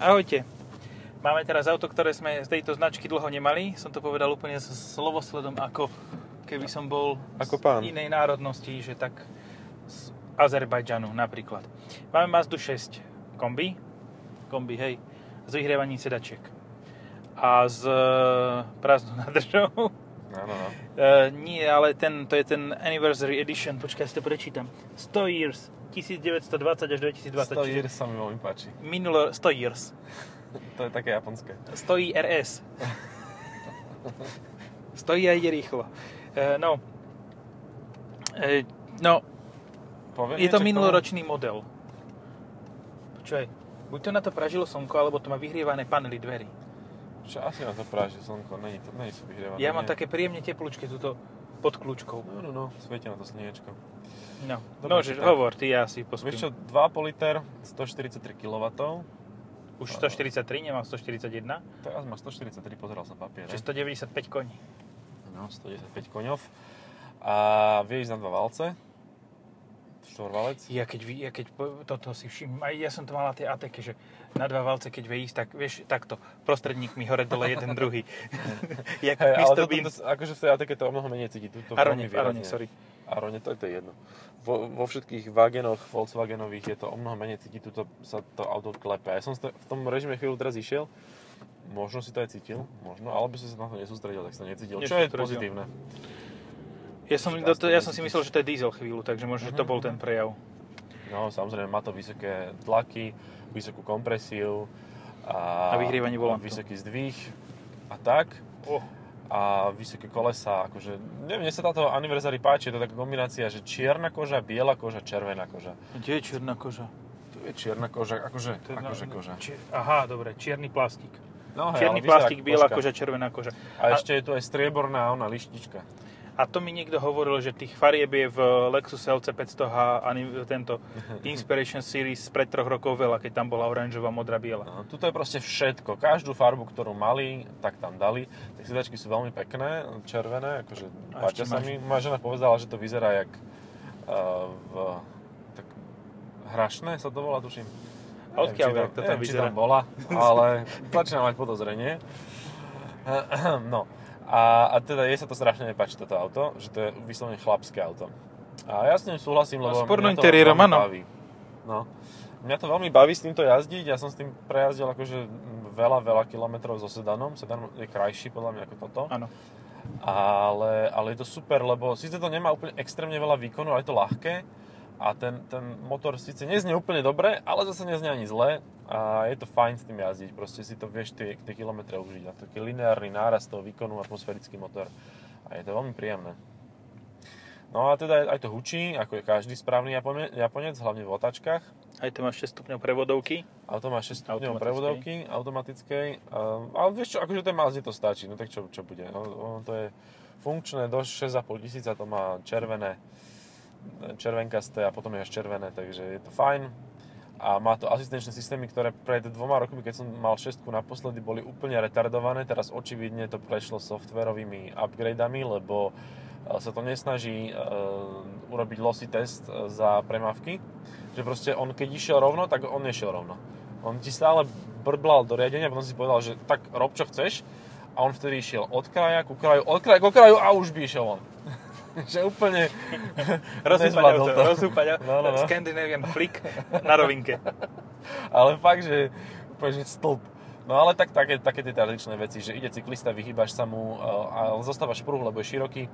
Ahojte. Máme teraz auto, ktoré sme z tejto značky dlho nemali. Som to povedal úplne s slovosledom, ako keby som bol Ako pán. z inej národnosti, že tak z Azerbajdžanu napríklad. Máme Mazdu 6 kombi, kombi, hej, s vyhrievaním sedačiek. A s e, prázdnou nádržou. Áno, no. E, nie, ale ten, to je ten Anniversary Edition, počkaj, si to prečítam. 100 years, 1920 až 2020. 100 čiže years sa mi veľmi páči. Minulo 100 years. To je také japonské. Stojí RS. Stojí a ide rýchlo. E, no. E, no, Poviem je to k tomu? minuloročný model. Počúvaj, buď to na to pražilo slnko, alebo to má vyhrievané panely dverí. Čo asi na to práži slnko, není to, není sú vyhrievané. Ja mám nie. také príjemne teplúčke tuto pod kľúčkou. No, no, no, svieti na to slniečko. No, Dobre, no že tak. hovor, ty ja si pospím. Vieš čo, 2,5 liter, 143 kW, Už 143, nemám 141, teraz má 143, pozeral som papier. čiže 195 koní. No, 195 koňov. A vie ísť na dva valce. Štvorvalec. Ja keď, ja keď toto si všimnem, aj ja som to mal na tej Ateke, že na dva valce, keď vie ísť, tak vieš, takto, prostredníkmi hore dole jeden druhý. Jak Hej, ale toto, Bean. to, akože v tej ateke to o mnoho menej cíti. Tu to Arone, Arone, sorry. Arone, to je to jedno. Vo, vo všetkých Wagenoch, Volkswagenových je to o mnoho menej cíti, tuto sa to auto klepe. Ja som v tom režime chvíľu teraz išiel, možno si to aj cítil, možno, alebo si sa na to nesústredil, tak to necítil, čo je pozitívne. Ja som, do, to, ja som si myslel, že to je diesel chvíľu, takže možno, že to bol mhm. ten prejav. No, samozrejme má to vysoké tlaky, vysokú kompresiu a, A vyhrievanie a volantu. vysoký zdvih a tak. Oh. a vysoké kolesa, akože, neviem, mne sa táto Anniversary páči, je to taká kombinácia, že čierna koža, biela koža, červená koža. Kde je čierna koža? Tu je čierna koža, akože, To je na- akože koža. Či, aha, dobre, čierny plastik. No, Čierny ale vyzerá plastik, biela koža, červená koža. A ešte je tu aj strieborná ona lištička. A to mi niekto hovoril, že tých farieb je v Lexus LC 500H ani tento Inspiration Series pred troch rokov veľa, keď tam bola oranžová, modrá, biela. No, tuto je proste všetko. Každú farbu, ktorú mali, tak tam dali. Tie sedačky sú veľmi pekné, červené, akože A páčia sa mi. Moja žena povedala, že to vyzerá jak uh, v, tak, hrašné sa to volá, tuším. A odkiaľ Neviem, či to tam neviem, či vyzerá? tam bola, ale začína mať podozrenie. No, a, a teda jej sa to strašne nepáči toto auto, že to je vyslovene chlapské auto. A ja s ním súhlasím, lebo s porno mňa to interiérom, veľmi baví. No. Mňa to veľmi baví s týmto jazdiť, ja som s tým prejazdil akože veľa, veľa kilometrov so sedanom. Sedan je krajší podľa mňa ako toto. Áno. Ale, ale je to super, lebo síce to nemá úplne extrémne veľa výkonu, ale je to ľahké. A ten, ten motor síce neznie úplne dobre, ale zase neznie ani zle. A je to fajn s tým jazdiť, proste si to vieš tie, tie kilometre užiť. A taký lineárny nárast toho výkonu, atmosférický motor. A je to veľmi príjemné. No a teda aj to hučí, ako je každý správny Japone- Japonec, hlavne v otáčkach. Aj to má 6 stupňov prevodovky. Auto má 6 stupňov prevodovky, automatickej. Uh, ale vieš čo, akože tej Mazde to stačí, no tak čo, čo bude. No, to je funkčné, do 6,5 tisíca to má červené, červenkasté a potom je až červené, takže je to fajn. A má to asistenčné systémy, ktoré pred dvoma rokmi, keď som mal šestku naposledy, boli úplne retardované. Teraz očividne to prešlo softverovými upgradeami, lebo e, sa to nesnaží uh, urobiť lossy test e, za premávky. Že proste on keď išiel rovno, tak on nešiel rovno. On ti stále brblal do riadenia, potom si povedal, že tak rob čo chceš. A on vtedy išiel od kraja ku kraju, od kraja ku kraju a už by išiel von. že úplne nezvládol auto, to. rozhúpať auto. No, no, no. Scandinavian flick na rovinke. Ale fakt, že úplne že stĺp. No ale tak, také, také tie tradičné veci, že ide cyklista, vyhýbaš sa mu e, a zostávaš pruh, lebo je široký.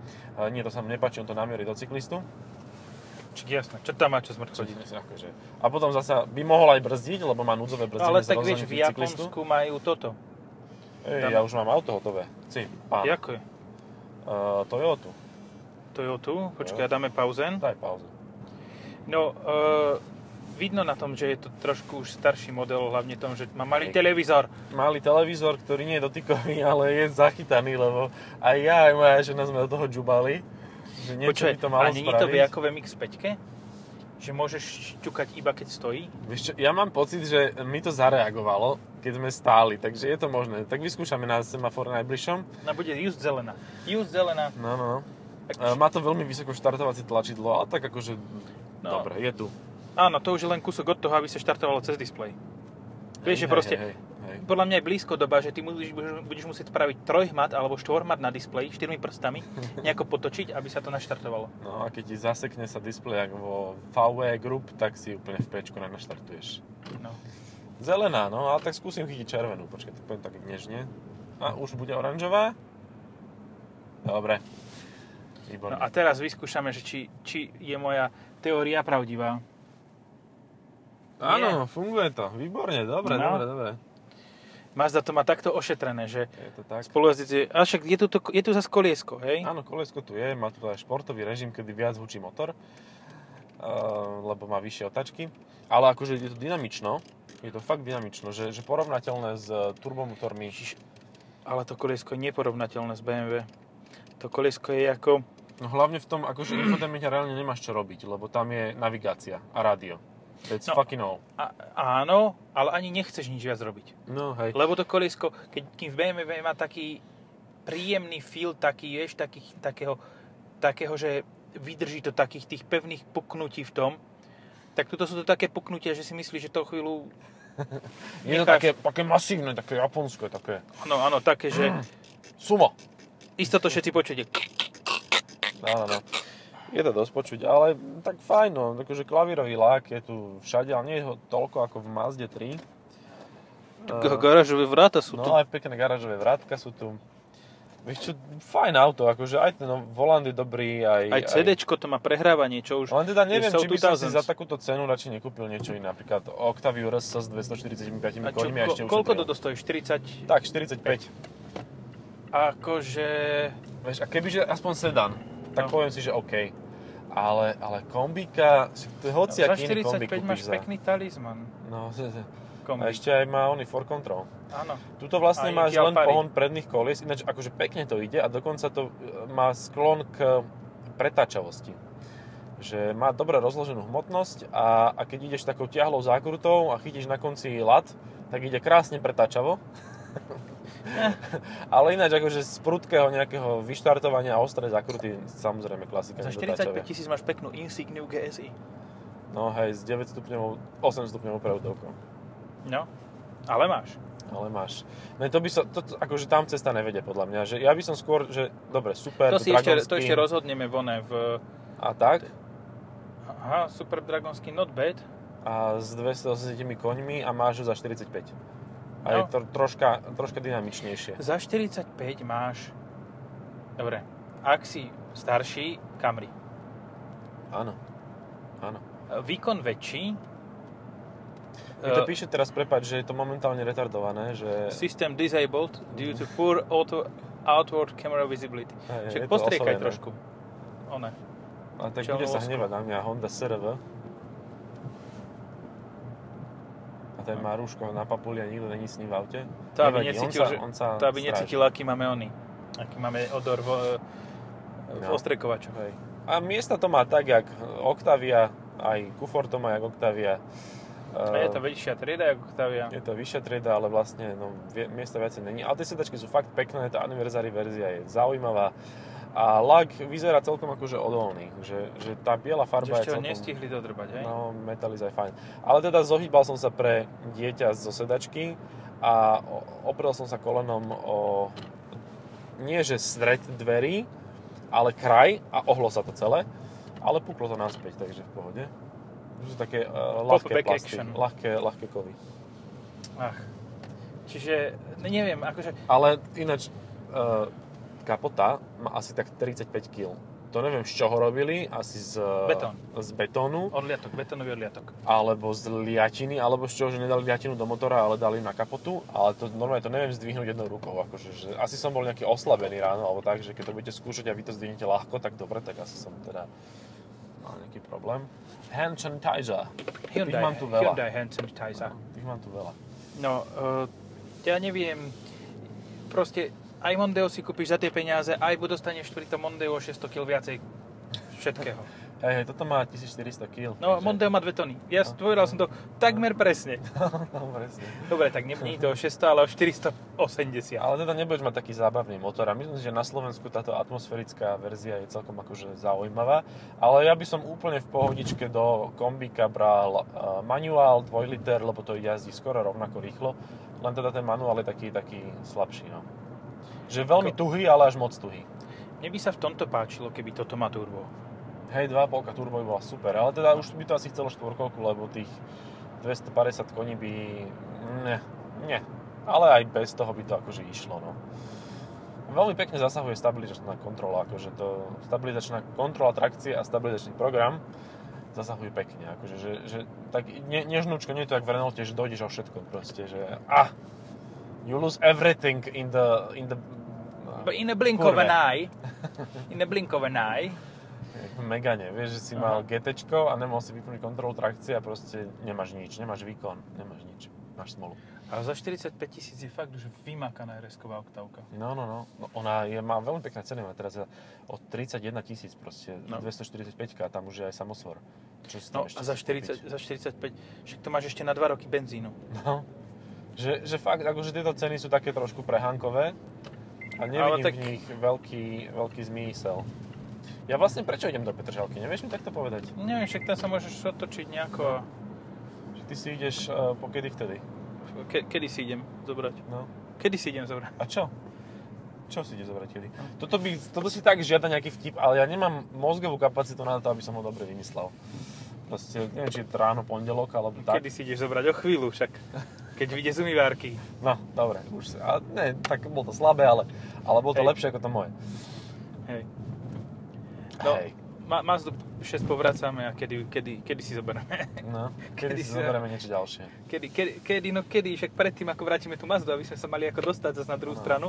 Nie, to sa mu nepáči, on to namierí do cyklistu. Čiže jasné, čo tam má čo smrť chodiť. Akože. A potom zasa by mohol aj brzdiť, lebo má núdzové brzdenie Ale z tak vieš, v rozhodnutí cyklistu. Japonsku majú toto. Ej, tam- ja už mám auto hotové. Si, pán. Jako je? Uh, Toyota. Toyota, počkaj, Jo. dáme pauzen. Daj pauzu. No, uh, vidno na tom, že je to trošku už starší model, hlavne tom, že má malý televízor. Malý televízor, ktorý nie je dotykový, ale je zachytaný, lebo aj ja, aj moja žena sme do toho džubali. Že niečo Počkaj, by to malo a to spraviť. ako v MX-5? Že môžeš šťukať iba keď stojí? Vieš čo, ja mám pocit, že mi to zareagovalo, keď sme stáli, takže je to možné. Tak vyskúšame na semafore najbližšom. No bude just zelená. Just zelená. No, no, no. E, Má to veľmi vysoko štartovacie tlačidlo, ale tak akože... No. Dobre, je tu. áno, to už je len kúsok od toho, aby sa štartovalo cez displej. Vieš, že proste, hej, hej, hej. podľa mňa je blízko doba, že ty budeš, budeš, musieť spraviť trojhmat alebo štvorhmat na displeji, štyrmi prstami, nejako potočiť, aby sa to naštartovalo. No a keď ti zasekne sa displej ako vo VW Group, tak si úplne v pečku naštartuješ. No. Zelená, no, ale tak skúsim chytiť červenú. Počkaj, tak poviem tak nežne. A už bude oranžová? Dobre. No a teraz vyskúšame, že či, či je moja teória pravdivá. Áno, funguje to. Výborne, dobre, No. dobre, dobre. Mazda to má takto ošetrené, že Je to tak. spolujazdíci... A však je tu, to, je tu zase koliesko, hej? Áno, kolesko tu je, má tu aj športový režim, kedy viac hučí motor, uh, lebo má vyššie otačky. Ale akože je to dynamično, je to fakt dynamično, že, že porovnateľné s turbomotormi. Ježiš, Ale to koliesko je neporovnateľné s BMW. To koliesko je ako... No hlavne v tom, akože infotainmente reálne nemáš čo robiť, lebo tam je navigácia a rádio. That's No. fucking all. A, áno, ale ani nechceš nič viac robiť. No hej. Lebo to koliesko, keď kým v BMW má taký príjemný feel, taký, vieš, taký, takého, takého, že vydrží to takých tých pevných puknutí v tom, tak tuto sú to také puknutia, že si myslíš, že to chvíľu... Je to také, také masívne, také japonské, také Áno, áno, také, že sumo. isto to všetci počujete. Áno, no. Je to dosť počuť, ale tak fajn, no, akože klavírový lák je tu všade, ale nie je ho toľko ako v Mazde 3. Uh, garážové vráta sú No tu. aj pekné garážové vrátka sú tu. Vieš čo, fajn auto, akože aj ten no, volant je dobrý, aj... Aj CDčko to má prehrávanie, čo už... Len teda neviem, či by som si 2000s. za takúto cenu radšej nekúpil niečo iné, napríklad Octavia RS s 245 A čo, a ko, ešte koľko ušetril. to dostojí? 40? Tak, 45. Akože... Vieš, a kebyže aspoň sedan, tak No. poviem si, že OK. Ale, ale kombíka, je Za hociaký iný 45 kombík máš za... pekný talizman. No, z- a ešte aj má oný for control. Áno. Tuto vlastne Aj máš len Pari. pohon predných kolies, ináč akože pekne to ide a dokonca to e, má sklon k pretáčavosti. Že má dobre rozloženú hmotnosť a, a keď ideš takou tiahlou zákrutou a chytíš na konci lat, tak ide krásne pretáčavo. Ale ináč akože z prudkého nejakého vyštartovania a ostrej zákruty, samozrejme klasika. Za nedotáčavia. 45 tisíc máš peknú Insigniu GSI. No hej, s 9 stupňovou, 8 stupňovou prevodovkou. No, ale máš. Ale máš. No to by sa, to, to, akože tam cesta nevede podľa mňa, že ja by som skôr, že dobre, super, To si ešte, to ešte rozhodneme vone v... a tak, Aha, Super Dragonsky not bad. a s 280 koňmi a máš ho za 45. A No. je to troška, troška dynamičnejšie. Za 45 máš... Dobre, ak si starší, Camry. Áno, áno. Výkon väčší. Mi to Eh, píše teraz, prepáč, že je to momentálne retardované, že... System disabled due to poor auto, outward camera visibility. Je to postriekaj trošku. One. A tak čo bude sa hnevať na mňa Honda CRV. A ten má rúško na papuli a nikto není s ním v aute. To aby Nevadí, necítil, on sa, že, on sa to aby stráži. necítil, aký máme ony. Aký máme odor v, v No. ostrekovačoch. Hej. A miesta to má tak, jak Octavia, aj Kufor to má jak Octavia. A je to väčšia trieda, ako Octavia. je to vyššia trieda, ale vlastne no, miesta viacej není. Ale tie sedačky sú fakt pekné, tá anniversary verzia je zaujímavá. A lak vyzerá celkom akože odolný, že, že tá biela farba Ešte je celkom... nestihli dodrbať, hej? No, metaliz aj fajn. Ale teda zohýbal som sa pre dieťa zo sedačky a oprel som sa kolenom o nie že stred dverí, ale kraj a ohlo sa to celé, ale puklo to naspäť, takže v pohode. To sú také uh, ľahké plasty, action. ľahké, ľahké kovy. Ach. Čiže, ne- neviem, akože... Ale ináč, uh, kapota má asi tak 35 kg. To neviem, z čoho robili, asi z, Betón. z betónu, Odliatok, betónový odliatok. alebo z liatiny, alebo z čoho, že nedali liatinu do motora, ale dali na kapotu, ale to normálne to neviem zdvihnúť jednou rukou, akože, že asi som bol nejaký oslabený ráno, alebo tak, že keď to budete skúšať a vy to zdvihnete ľahko, tak dobre, tak asi som teda mal nejaký problém. Hand sanitizer. Hyundai, mám tu veľa. Hyundai hand sanitizer. Tých mám tu veľa. No, uh, ja neviem, proste aj Mondeo si kúpiš za tie peniaze, aj bu dostaneš pri tom Mondeo 600 kg viacej všetkého. Hej, hej, toto má 1400 kg. No, Mondeo má 2 tony. Ja No. som to takmer presne. no, presne. Dobre, tak nie to o 600, ale o 480. Ale teda nebudeš mať taký zábavný motor a myslím si, že na Slovensku táto atmosférická verzia je celkom akože zaujímavá. Ale ja by som úplne v pohodičke do kombíka bral uh, manuál 2 liter, lebo to jazdí skoro rovnako rýchlo. Len teda ten manuál je taký, taký slabší, no. Že veľmi Ko- tuhý, ale až moc tuhý. Mne by sa v tomto páčilo, keby toto má turbo. Hej, 2,5 turbo by bola super, ale teda už by to asi chcelo štvorkolku, lebo tých 250 koní by... Ne, nie. Ale aj bez toho by to akože išlo, no. Veľmi pekne zasahuje stabilizačná kontrola, akože to stabilizačná kontrola trakcie a stabilizačný program zasahujú pekne, akože, že, že tak ne, nežnúčko, nie je to jak v Renaulte, že dojdeš o všetko proste, že ah, you lose everything in the, in the But in a blink of kurve. an eye, in a blink of an eye, v Megane, vieš, že si Aha. mal GT a nemohol si vypnúť kontrolu trakcie a proste nemáš nič, nemáš výkon, nemáš nič, máš smolu. ale za 45 tisíc je fakt už vymakaná RS-ková oktávka. No, no, no, no ona je, má veľmi pekné ceny, má teraz od 31 tisíc proste, No. 245 a tam už je aj samosvor. Čo si No a za, chceš 40, za 45, však to máš ešte na 2 roky benzínu. No, že, že fakt, akože tieto ceny sú také trošku prehankové a nevidím tak- v nich veľký, veľký zmysel. Ja vlastne prečo idem do Petržalky, nevieš mi takto povedať? Neviem, však tam sa môžeš otočiť nejako Že ty si ideš uh, po kedy vtedy? ke, kedy si idem zobrať? No. Kedy si idem zobrať? A čo? Čo si ide zobrať kedy? Toto, by, toto si tak žiada nejaký vtip, ale ja nemám mozgovú kapacitu na to, aby som ho dobre vymyslel. Proste, neviem, či je to ráno, pondelok, alebo tak. Kedy si ideš zobrať? O chvíľu však. Keď vyjde z umývárky. No, dobre, už a ne, tak bolo to slabé, ale, ale bolo to Hej. lepšie ako to moje. Hej. No, Hej. Ma, Mazdu 6 povracame a kedy, kedy, kedy si zoberieme? No, Kedy kedy, si zoberieme niečo ďalšie. Kedy, kedy, kedy, no kedy, však predtým ako vrátime tú Mazdu, aby sme sa mali ako dostať zase na druhú Áno. stranu.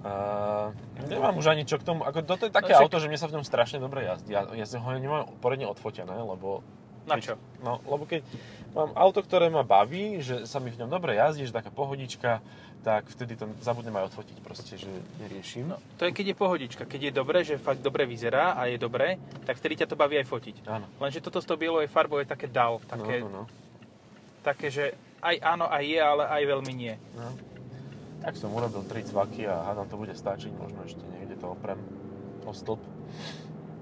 Uh, nemám už ani čo k tomu, ako toto je také No, však- auto, že mne sa v ňom strašne dobre jazdí. Ja, ja ho nemám poriadne odfotené, lebo Na Keď- čo? No, lebo keď mám auto, ktoré ma baví, že sa mi v ňom dobre jazdí, že taká pohodička, tak vtedy to zabudnem aj odfotiť proste, že neriešim. No, to je keď je pohodička. Keď je dobré, že fakt dobre vyzerá a je dobré, tak vtedy ťa to baví aj fotiť. Áno. Lenže toto s tou bielou farbou je také dal, také, no, no, no. také, že aj áno, aj je, ale aj veľmi nie. no. Tak som urobil 3 cvaky a hádam to bude stačiť, možno ešte niekde to oprem o stĺp.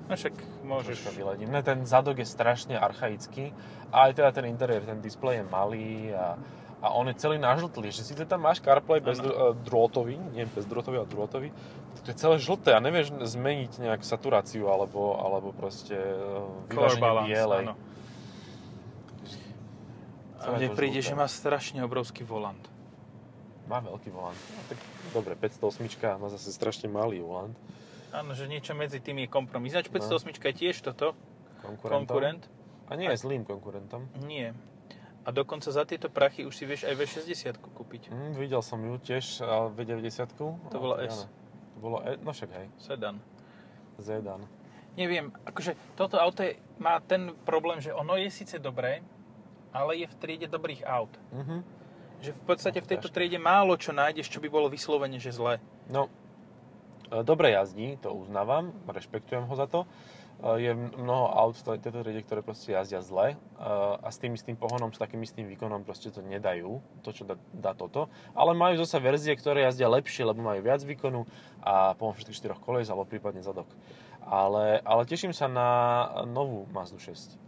No však môžeš. Troška vyladím. Ne, ten zadok je strašne archaický a aj teda ten interiér, ten displej je malý a, a on je celý nažltlý, že síce tam máš CarPlay bez dr- eh, drôtový, nie bez drôtový, ale drôtový, to je celé žlté a nevieš zmeniť nejak saturáciu alebo, alebo proste Color vyváženie bielej. áno. A mne to príde, že má strašne obrovský volant. Má veľký volant. No, tak dobre, 508 má zase strašne malý volant. Áno, že niečo medzi tým je kompromis. Ináč 508 je tiež toto, konkurent. A nie je zlým konkurentom. Nie. A dokonca za tieto prachy už si vieš aj V60 kúpiť. Hm, videl som ju tiež, ale V90. To bola S. To bolo E, no však hej, Sedan. Zedan. Neviem, akože toto auto je, má ten problém, že ono je síce dobré, ale je v triede dobrých aut. Mhm. Že v podstate No, v tejto triede málo čo nájdeš, čo by bolo vyslovene, že zlé. No, dobre jazdí, to uznávam, rešpektujem ho za to. E, Je mnoho aut v tejto triede, ktoré proste jazdia zle e, a s tým istým pohonom, s takým istým výkonom proste to nedajú, to čo dá, dá toto. Ale majú zase verzie, ktoré jazdia lepšie, lebo majú viac výkonu a pomôžu všetkých štyroch kolies alebo prípadne zadok. Ale, ale teším sa na novú Mazdu 6.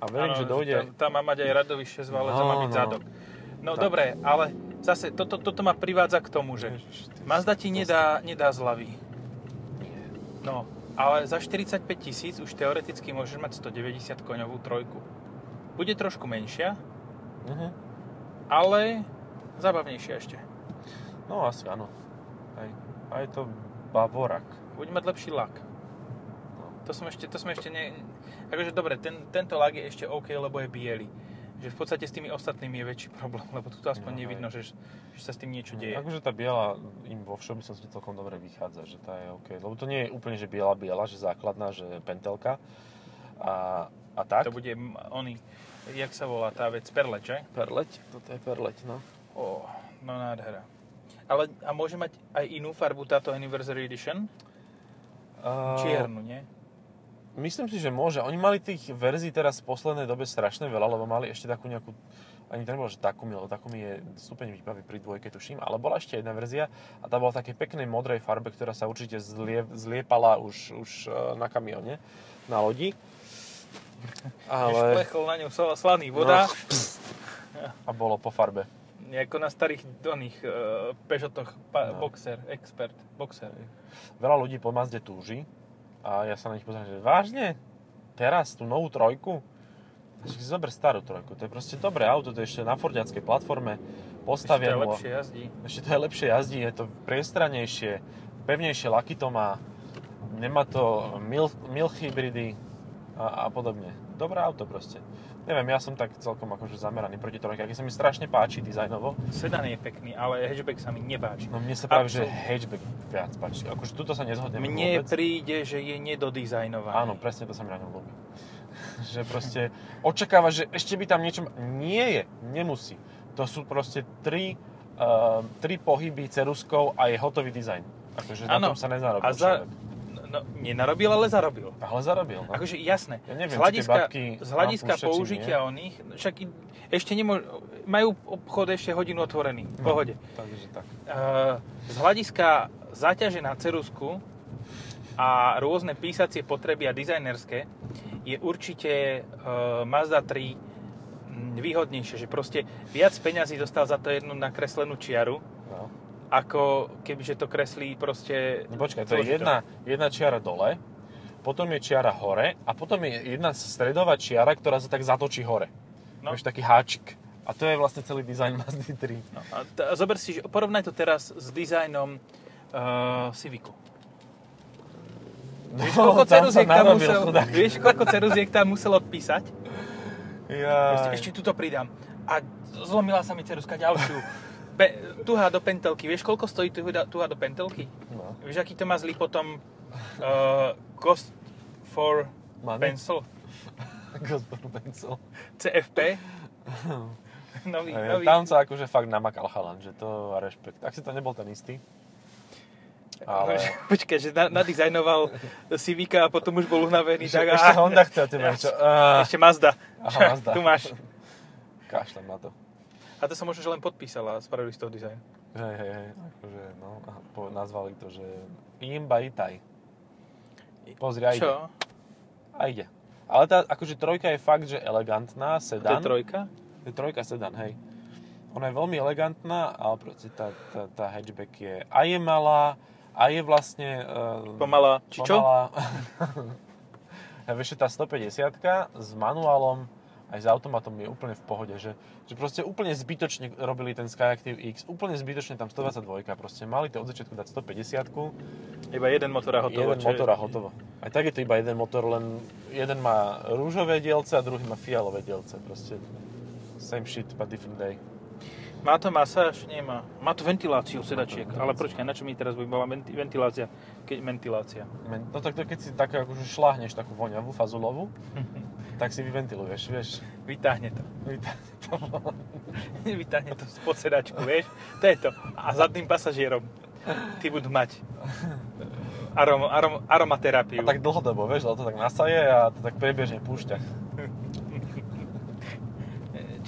A verím, že dojde... Tá, tá má mať aj radový 6 valec a má No, byť no. zadok. No Tak. dobre, ale zase toto, toto ma privádza k tomu, že Mazda ti nedá, nedá zľavy. No, ale za 45 tisíc už teoreticky môžeš mať 190 koňovú trojku. Bude trošku menšia, Mhm. ale zabavnejšia ešte. No asi áno. Aj, aj to Bavorak. Bude mať lepší lak. No. To som ešte, to som ešte ne... Akože dobre, ten, tento lak je ešte OK, lebo je biely. Že v podstate s tými ostatnými je väčší problém, lebo tu aspoň No, nevidno, že, že sa s tým niečo Nie, deje. Akože tá biela im vo všeobecnosti celkom dobre vychádza, že tá je OK. Lebo to nie je úplne, že biela biela, že základná, že pentelka. A, a tak. To bude oný, jak sa volá tá vec, perleť, že? perleť. Toto je perleť, no. Ó, no nádhera. Ale a môže mať aj inú farbu táto Anniversary Edition? Uh, Čiernu, nie? Myslím si, že môže. Oni mali tých verzií teraz v poslednej dobe strašne veľa, lebo mali ešte takú nejakú, ani to nebolo, že Takumi, lebo Takumi je stupeň výbavy pri dvojke, tuším, ale bola ešte jedna verzia a tá bola v takej peknej modrej farbe, ktorá sa určite zlie, zliepala už, už e, na kamione, na lodi. Ale... Šplechol na ňu slaný voda. No, a bolo po farbe. Ako na starých oných uh, Peugeotoch, pa, no. boxer, expert, boxer. Veľa ľudí po Mazde túži, a ja sa na nich pozriem, že vážne? Teraz tú novú trojku? Ešte si zober starú trojku, to je proste dobré auto, to je ešte na Fordiackej platforme postavieno. Ešte to je lepšie jazdí. Ešte to je lepšie jazdí, je to priestranejšie, pevnejšie laky to má, nemá to mil, mil hybridy a, a podobne. Dobré auto proste neviem, ja som tak celkom akože zameraný proti trojke, sa mi strašne páči dizajnovo. Sedan je pekný, ale hatchback sa mi nepáči. No mne sa práve, že hatchback viac páči. Akože tuto sa nezhodneme Mne vôbec. príde, že je nedodizajnovaný. Áno, presne to sa mi na ňom ľúbi. že proste očakáva, že ešte by tam niečo... Nie je, nemusí. To sú proste tri, uh, tri pohyby ceruskou a je hotový dizajn. Akože na tom sa nezarobil a za, No, nenarobil, ale zarobil. Ale zarobil, no. Akože jasné. Ja neviem, z hľadiska, z hľadiska použitia oných, však ešte nemôž, majú obchod ešte hodinu otvorený. V no, pohode. takže tak. Uh, z hľadiska záťaže na cerusku a rôzne písacie potreby a dizajnerské je určite uh, Mazda 3 výhodnejšie, že proste viac peňazí dostal za to jednu nakreslenú čiaru, no ako kebyže to kreslí proste... No počkaj, to je jedna, jedna čiara dole, potom je čiara hore a potom je jedna stredová čiara, ktorá sa tak zatočí hore. No. Máš taký háčik. A to je vlastne celý dizajn Mazdy 3. No, a t- zober si, že porovnaj to teraz s dizajnom uh, Civicu. No, vieš, koľko ceruziek tam, tam musel, vieš, koľko ceruziek tam musel odpísať? Ja. Proste, ešte tuto pridám. A zlomila sa mi ceruska ďalšiu pe, tuhá do pentelky. Vieš, koľko stojí tuhá do pentelky? No. Vieš, aký to má zlý potom uh, cost for Money? pencil? cost for pencil. CFP? nový, Aj, nový. Tam sa akože fakt namakal chalan, že to rešpekt. Ak si to nebol ten istý. Ale... Počkaj, že na, nadizajnoval Civica a potom už bol unavený. Ešte, tak, ešte Honda chce teba čo? Uh... Ešte Mazda. Aha, Mazda. tu máš. Kašlem na to. A to sa možno, že len podpísala a spravili z toho dizajn. Hej, hej, hej, akože, no, po, nazvali to, že Imba Itai. Pozri, a ide. Čo? A ide. Ale tá, akože trojka je fakt, že elegantná, sedan. To je trojka? To je trojka sedan, hej. Ona je veľmi elegantná, ale proste tá, tá, tá hatchback je, a je malá, a je vlastne... Uh, pomalá. Či pomalá. čo? Vieš, tá 150 s manuálom aj s automatom je úplne v pohode, že, že proste úplne zbytočne robili ten Skyactiv X, úplne zbytočne tam 122, proste mali to od začiatku dať 150 Iba jeden motor a hotovo. Jeden či... motor a hotovo. Aj tak je to iba jeden motor, len jeden má rúžové dielce a druhý má fialové dielce, proste same shit, but different day. Má to masáž? Nemá. Má to ventiláciu sedačiek. Ale počkaj, na čo mi teraz bola ventilácia? Keď ventilácia. No tak to keď si tak akože šláhneš takú voňavú fazulovú, tak si vyventiluješ, vieš. Vytáhne to. Vytáhne to. Vytáhne to spod sedačku, vieš. To je to. A zadným pasažierom ty budú mať arom, arom, aromaterapiu. A tak dlhodobo, vieš, ale to tak nasaje a to tak priebežne púšťa.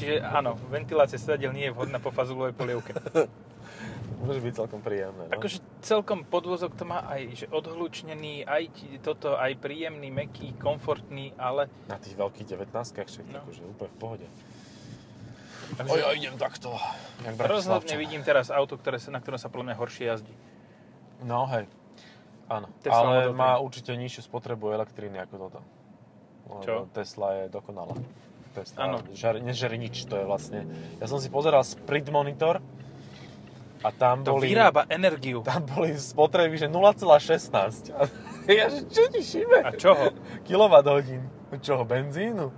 Čiže áno, ventilácia sedadiel nie je vhodná po fazulovej polievke. Môže byť celkom príjemné. No? Akože celkom podvozok to má aj že odhlučnený, aj toto, aj príjemný, meký, komfortný, ale... Na tých veľkých 19 však no. akože úplne v pohode. Takže... Oj, ja idem takto. Rozhodne vidím teraz auto, ktoré sa, na ktorom sa podľa mňa horšie jazdí. No hej, áno. Tesla ale má určite nižšiu spotrebu elektriny ako toto. Čo? Tesla je dokonalá. Tesla nežerí nič, to je vlastne... Ja som si pozeral sprint monitor, a tam to boli... vyrába energiu. Tam boli spotreby, že 0,16. A ja, že čo ti šíbe? A čoho? Kilowatt hodín. Čoho, benzínu?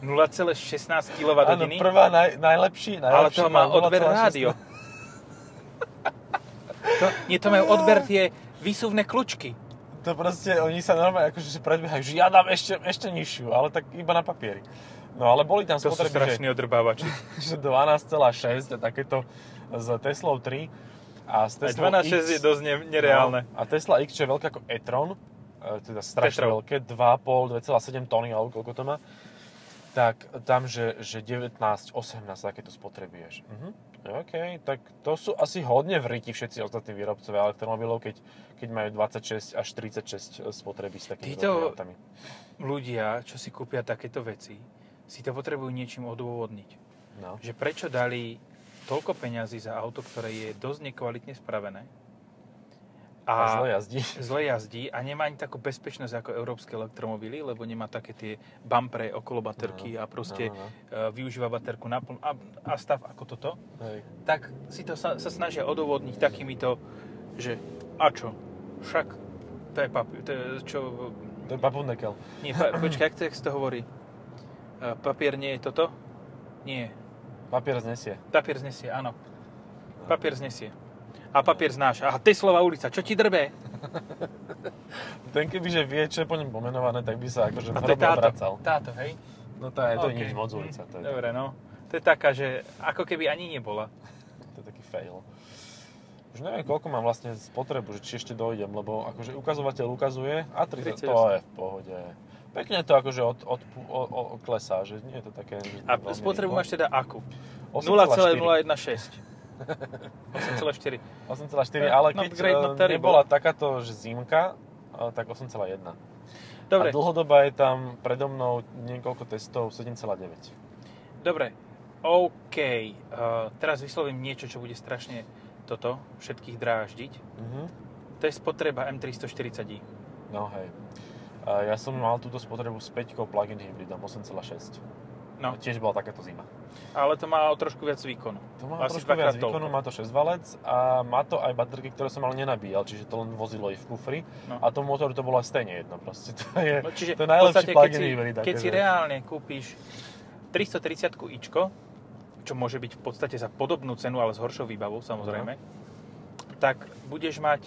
0,16 kWh? Áno, prvá naj, najlepší, najlepší. Ale to má odber rádio. to, nie, to majú odber tie výsuvné kľúčky. To proste, oni sa normálne akože predbiehajú, že ja dám ešte, ešte nižšiu, ale tak iba na papieri. No ale boli tam to spotreby, sú strašní že, odrbávači. že 12,6 a takéto s Teslou 3 a s Teslou Aj 12.6 je dosť nereálne. No, a Tesla X, čo je veľká ako e-tron, e, teda strašne Petrov. veľké, 2,5, 2,7 tony, alebo koľko to má, tak tam, že, že 19, 18 takéto spotrebuješ. Mhm. OK, tak to sú asi hodne v riti všetci ostatní výrobcovia elektromobilov, keď, keď majú 26 až 36 spotreby s takými Títo-. Ľudia, čo si kúpia takéto veci, si to potrebujú niečím odôvodniť. No. Že prečo dali toľko peňazí za auto, ktoré je dosť nekvalitne spravené A zle jazdí. zle jazdí a nemá ani takú bezpečnosť ako európske elektromobily, lebo nemá také tie bumpre okolo baterky No, a proste no, no. e, využíva baterku naplno a, a stav ako toto, Hej. tak si to sa, sa snažia odôvodniť takýmito, že a čo, však to je papier, to je čo, To je papundekel. nie, pa, počkaj, jak to, jak to hovorí? Papier nie je toto? Nie, Papier znesie. papier znesie, áno. Papier znesie. A papier znáša. Aha, Teslova ulica, čo ti drbe? Ten kebyže vie, čo je po ňom pomenované, tak by sa akože A to je táto, obracal. táto, hej? No to je, to je OK. nič moc ulica. To je, Dobre, no. To je taká, že ako keby ani nebola. to je taký fail. Už neviem, koľko mám vlastne spotrebu, že či ešte dojdem, lebo akože ukazovateľ ukazuje a 30, to 38. je v pohode. Pekne to akože od, od, od, od, od klesá, že nie je to také... že A spotrebu máš teda akú? 8,4. 0,016. 8,4. 8,4, ale keď no, nebola bol? takáto, že zimka, eh, tak 8,1. Dobre, A dlhodoba je tam predo mnou niekoľko testov 7,9. dobre. OK. Uh, teraz vyslovím niečo, čo bude strašne toto, všetkých dráždiť. Mhm. To je spotreba M340i. No hej. Ja som mal túto spotrebu s 5 plug-in hybridom 8,6. No. Tiež bola takáto zima. Ale to má o trošku viac výkonu. To má Asi trošku viac výkonu, toľko. má to 6 valec a má to aj baterky, ktoré som ale nenabíjal, čiže to len vozilo aj v kufri. No. A tomu motoru to bolo stejne jedno proste. To je, No, čiže to je najlepší podstate, keď plug-in si, hybrid. keď si reálne kúpiš 330 ičko, čo môže byť v podstate za podobnú cenu, ale s horšou výbavou samozrejme, tak budeš mať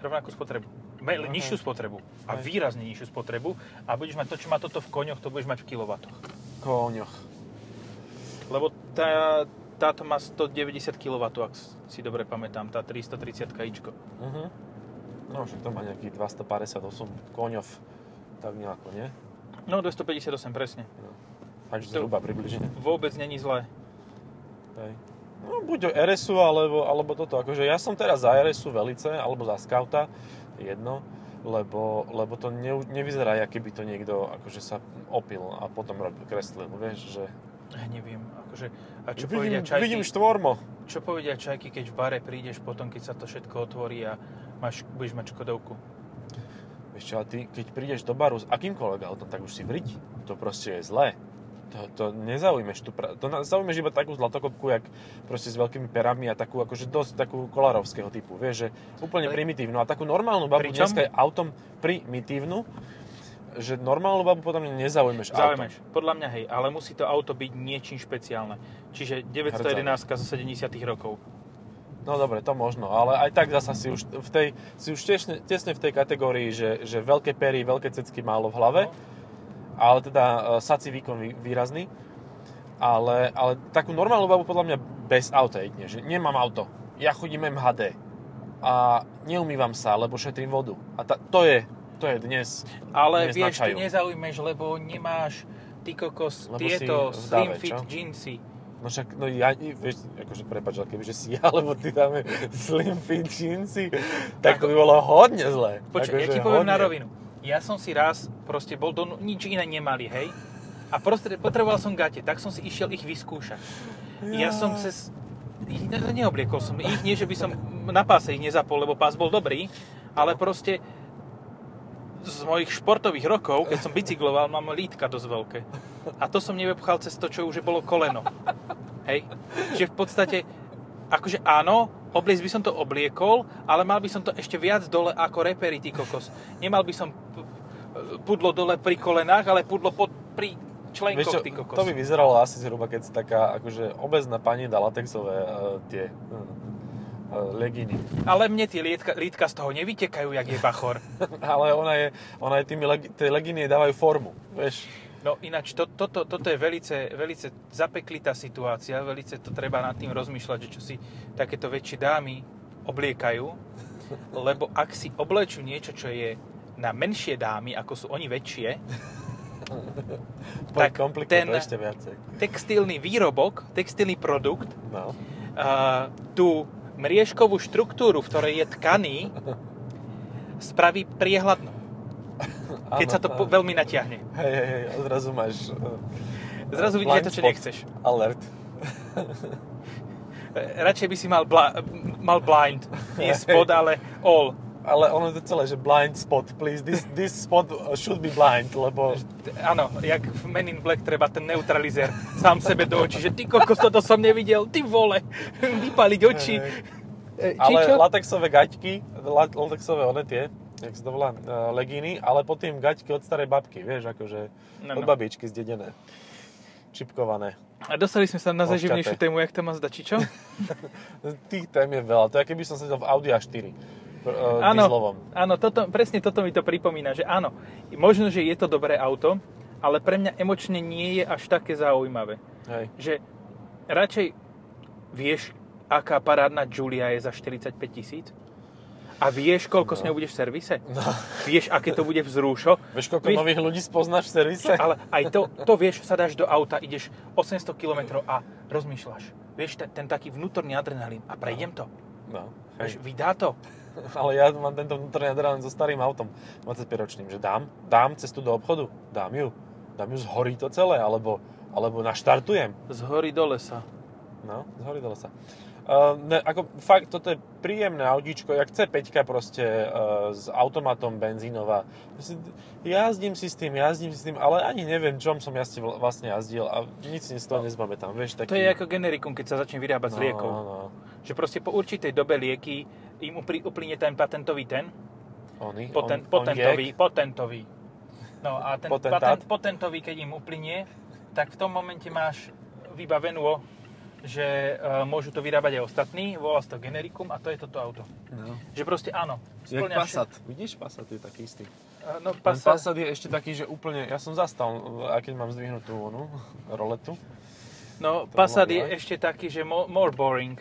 rovnakú spotrebu. Me, No, nižšiu spotrebu. A výrazne nižšiu spotrebu. A budeš mať to, čo má toto v koňoch, to budeš mať v kilowattoch. Kóňoch. Lebo tá, táto má 190 kW, ak si dobre pamätám, tá 330 ičko. Mhm. No však to má nejakých 258 kóňov. Tak nejako, nie? No 258 presne. Takže To- zhruba približne. Vôbec není zlé. Hej. No, buď o RSu, alebo, alebo toto. Akože ja som teraz za RSu velice, alebo za Scouta, jedno, lebo, lebo to ne, nevyzerá, ako keby to niekto akože sa opil a potom robil, kreslil, vieš, že... Ja neviem, akože, a čo vidím, povedia čajky, vidím štvormo. čo povedia čajky, keď v bare prídeš potom, keď sa to všetko otvorí a máš, budeš mať škodovku. Vieš čo, a ty, keď prídeš do baru s akýmkoľvek autom, tak už si vriť. To proste je zlé. To, to nezaujmeš. Tu, pra- to zaujmeš iba takú zlatokopku, jak proste s veľkými perami a takú akože dosť takú kolarovského typu. Vieš, že úplne Ale- primitívnu. A takú normálnu babu Pričom? dneska je autom primitívnu, že normálnu babu potom mňa nezaujmeš Zaujmeš, autom. podľa mňa hej, ale musí to auto byť niečím špeciálne. Čiže 911 zo 70 rokov. No dobre, to možno, ale aj tak zasa si už v tej, si už tesne, tesne v tej kategórii, že, že veľké pery, veľké cecky málo v hlave, No. Ale teda uh, sací výkon vý- výrazný. Ale, ale takú normálnu babu podľa mňa bez auta jedne, že nemám auto, ja chodím MHD a neumývam sa, lebo šetrím vodu. A ta, to je, to je dnes, Ale Dnes vieš, ty značajú. nezaujmeš, lebo nemáš ty kokos Lebo tieto slim fit jeansy. no však, no ja, vieš, akože prepáč, ale kebyže si ja, lebo ty dáme slim fit jeansy, tak to by bolo hodne zlé. Počkaj, ja Akože ti poviem na hodne. rovinu. Ja som si raz proste bol do... nič iné nemali, hej? A proste potreboval som gate, tak som si išiel ich vyskúšať. Ja, Ja. som cez... Ne, neobliekol som ich, nie že by som na páse ich nezapol, lebo pás bol dobrý, ale proste z mojich športových rokov, keď som bicykloval, mám lítka dosť veľké. A to som nevypchal cez to, čo už bolo koleno. Hej? Čiže v podstate, akože áno, obliecť by som to obliekol, ale mal by som to ešte viac dole ako repery, ty kokos. Nemal by som pudlo dole pri kolenách, ale pudlo pod, pri členkoch, ty kokos. to by vyzeralo asi zhruba, keď si taká akože obezná pani dá latexové uh, tie uh, leginy. Ale mne tie lítka, lítka z toho nevytekajú, jak je bachor. Ale ona je, ona je tými leg, tie leginy dávajú formu, vieš. No ináč, to, toto, toto je velice, velice zapeklitá situácia, velice to treba nad tým rozmýšľať, že čo si takéto väčšie dámy obliekajú, lebo ak si oblečú niečo, čo je na menšie dámy, ako sú oni väčšie, tak ten- ešte viacej. textilný výrobok, textilný produkt, No. uh, tú mriežkovú štruktúru, v ktorej je tkaný, spraví priehľadnú, keď Áno, sa to áno. veľmi natiahne. Hej, hej, hej, odrazu máš... uh, Zrazu vidíš, blind to, čo nechceš. Alert. E, Radšej by si mal, bla- mal blind, nie spod, ale all. Ale ono je to celé, že blind spot, please. This, this spot should be blind, lebo... Áno, jak v Men in Black treba ten neutralizér sám sebe do očí, že ty kokos, toto som nevidel, ty vole, vypaliť oči. Hej. E, Či Ale čo? latexové gaťky, la- latexové one tie, jak sa to volá, uh, legíny, ale pod tým gaťky od starej babky, vieš, akože No, od no. babičky zdedené. Čipkované. A dostali sme sa na zaživnejšiu tému, jak to Mazda, či čo? Tých tém je veľa. To je, keby som sedel v Audi A4. Uh, Áno, dieselovom. áno toto, presne toto mi to pripomína, že áno, možno, že je to dobré auto, ale pre mňa emočne nie je až také zaujímavé. Hej. Že radšej vieš, aká parádna Julia je za 45 tisíc? A vieš, koľko s ňou budeš v servise? No. Vieš, aké to bude vzrušo? Vieš, koľko Vieš- nových ľudí spoznáš v servise? Ale aj to, to vieš, sa dáš do auta, ideš 800 km a rozmýšľaš. Vieš, ten, ten taký vnútorný adrenalín. A prejdem to. No, Vieš, vydá to. Ale ja mám tento vnútorný adrenalín so starým autom, 25-ročným, že dám, dám cestu do obchodu, dám ju, dám ju, zhorí to celé, alebo, alebo naštartujem. Z hory do lesa. No, zhorí do lesa. Uh, ne, ako fakt, toto je príjemné autíčko, jak C5 proste uh, s automatom benzínová. Jazdím si s tým, jazdím si s tým, ale ani neviem, čom som jazdil, vlastne jazdil a nic z toho nezpamätám, vieš, taký... To je ako generikum, keď sa začne vyrábať z liekov. No, no, Že proste po určitej dobe lieky im uplynie ten patentový ten, Oni, poten, on, potentový, On potentový. No a ten Potentát. patent, potentový, keď im uplynie, tak v tom momente máš vybavenú, že uh, môžu to vyrábať aj ostatní, volá sa to generikum a to je toto auto. no. Že proste áno, Jak Passat. Vidíš, Passat je taký istý. vše- No, Passat, Passat je ešte taký, že úplne, ja som zastal, aj keď mám zdvihnutú onu, roletu. no, to Passat je aj. ešte taký, že mo, more boring.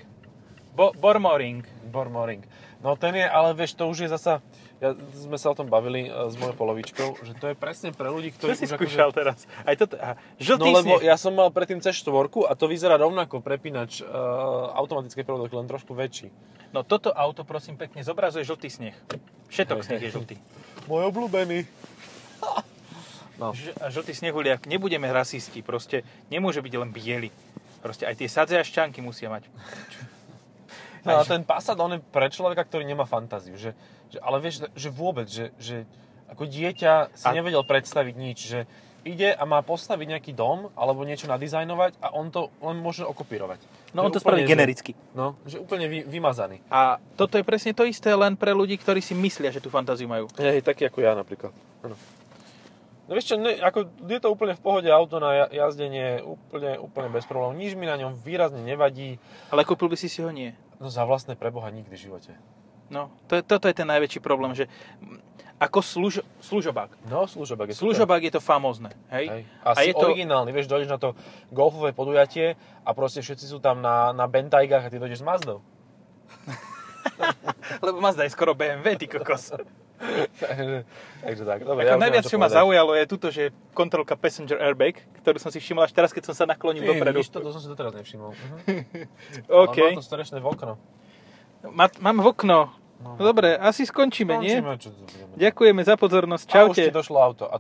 Bo, bormoring. Bormoring. No ten je, ale vieš, to už je zasa, ja, sme sa o tom bavili e, s mojou polovičkou, že to je presne pre ľudí, Čo ktorí si už skúšal teraz? Aj toto, aha, No žltý lebo sneh. ja som mal predtým C4 a to vyzerá rovnako prepínač uh, automatickej prevodovky, len trošku väčší. No toto auto, prosím pekne, zobrazuje žltý sneh. Všetok Hej, sneh hej. je žltý. Môj obľúbený. No. Ž- a žltý snehuliak, nebudeme rasisti, proste nemôže byť len biely. Proste aj tie sadzeašťanky musia mať. No a že- ten Passat, on je pre človeka, ktorý nemá fantáziu. Že, že, ale vieš, že vôbec, že, že ako dieťa si A- nevedel predstaviť nič, že ide a má postaviť nejaký dom alebo niečo nadizajnovať a on to len môže okopírovať. No Že on to spraví genericky. No, že úplne vy, vymazaný. A toto je presne to isté len pre ľudí, ktorí si myslia, že tú fantáziu majú. Hej, taký ako ja napríklad. Ano. No vieš čo, ne, ako, je to úplne v pohode auto na ja- jazdenie, úplne, úplne bez problémov. Nič mi na ňom výrazne nevadí. Ale kúpil by si si ho nie. No za vlastné preboha nikdy v živote. No, to je, toto je ten najväčší problém, že ako služ, služobák. No, služobák je super. Služobák je to famózne, hej? Hej. A, A si je to- originálny, vieš, dojdeš na to golfové podujatie a proste všetci sú tam na, na Bentaygách a ty dojdeš s Mazdou. Lebo Mazda je skoro BMW, ty kokos. takže, tak, dobre. Ako ja najviac, neviem, čo ma povedať. zaujalo, je tuto, že kontrolka passenger airbag, ktorú som si všimol až teraz, keď som sa naklonil Ty, dopredu. to, to som si doteraz nevšimol. Mhm. OK. Ale má to strešné v okno. Má, mám v okno. No. Dobre, asi skončíme, nie? Končíme, čo. Ďakujeme za pozornosť. A už Čaute. ti došlo auto.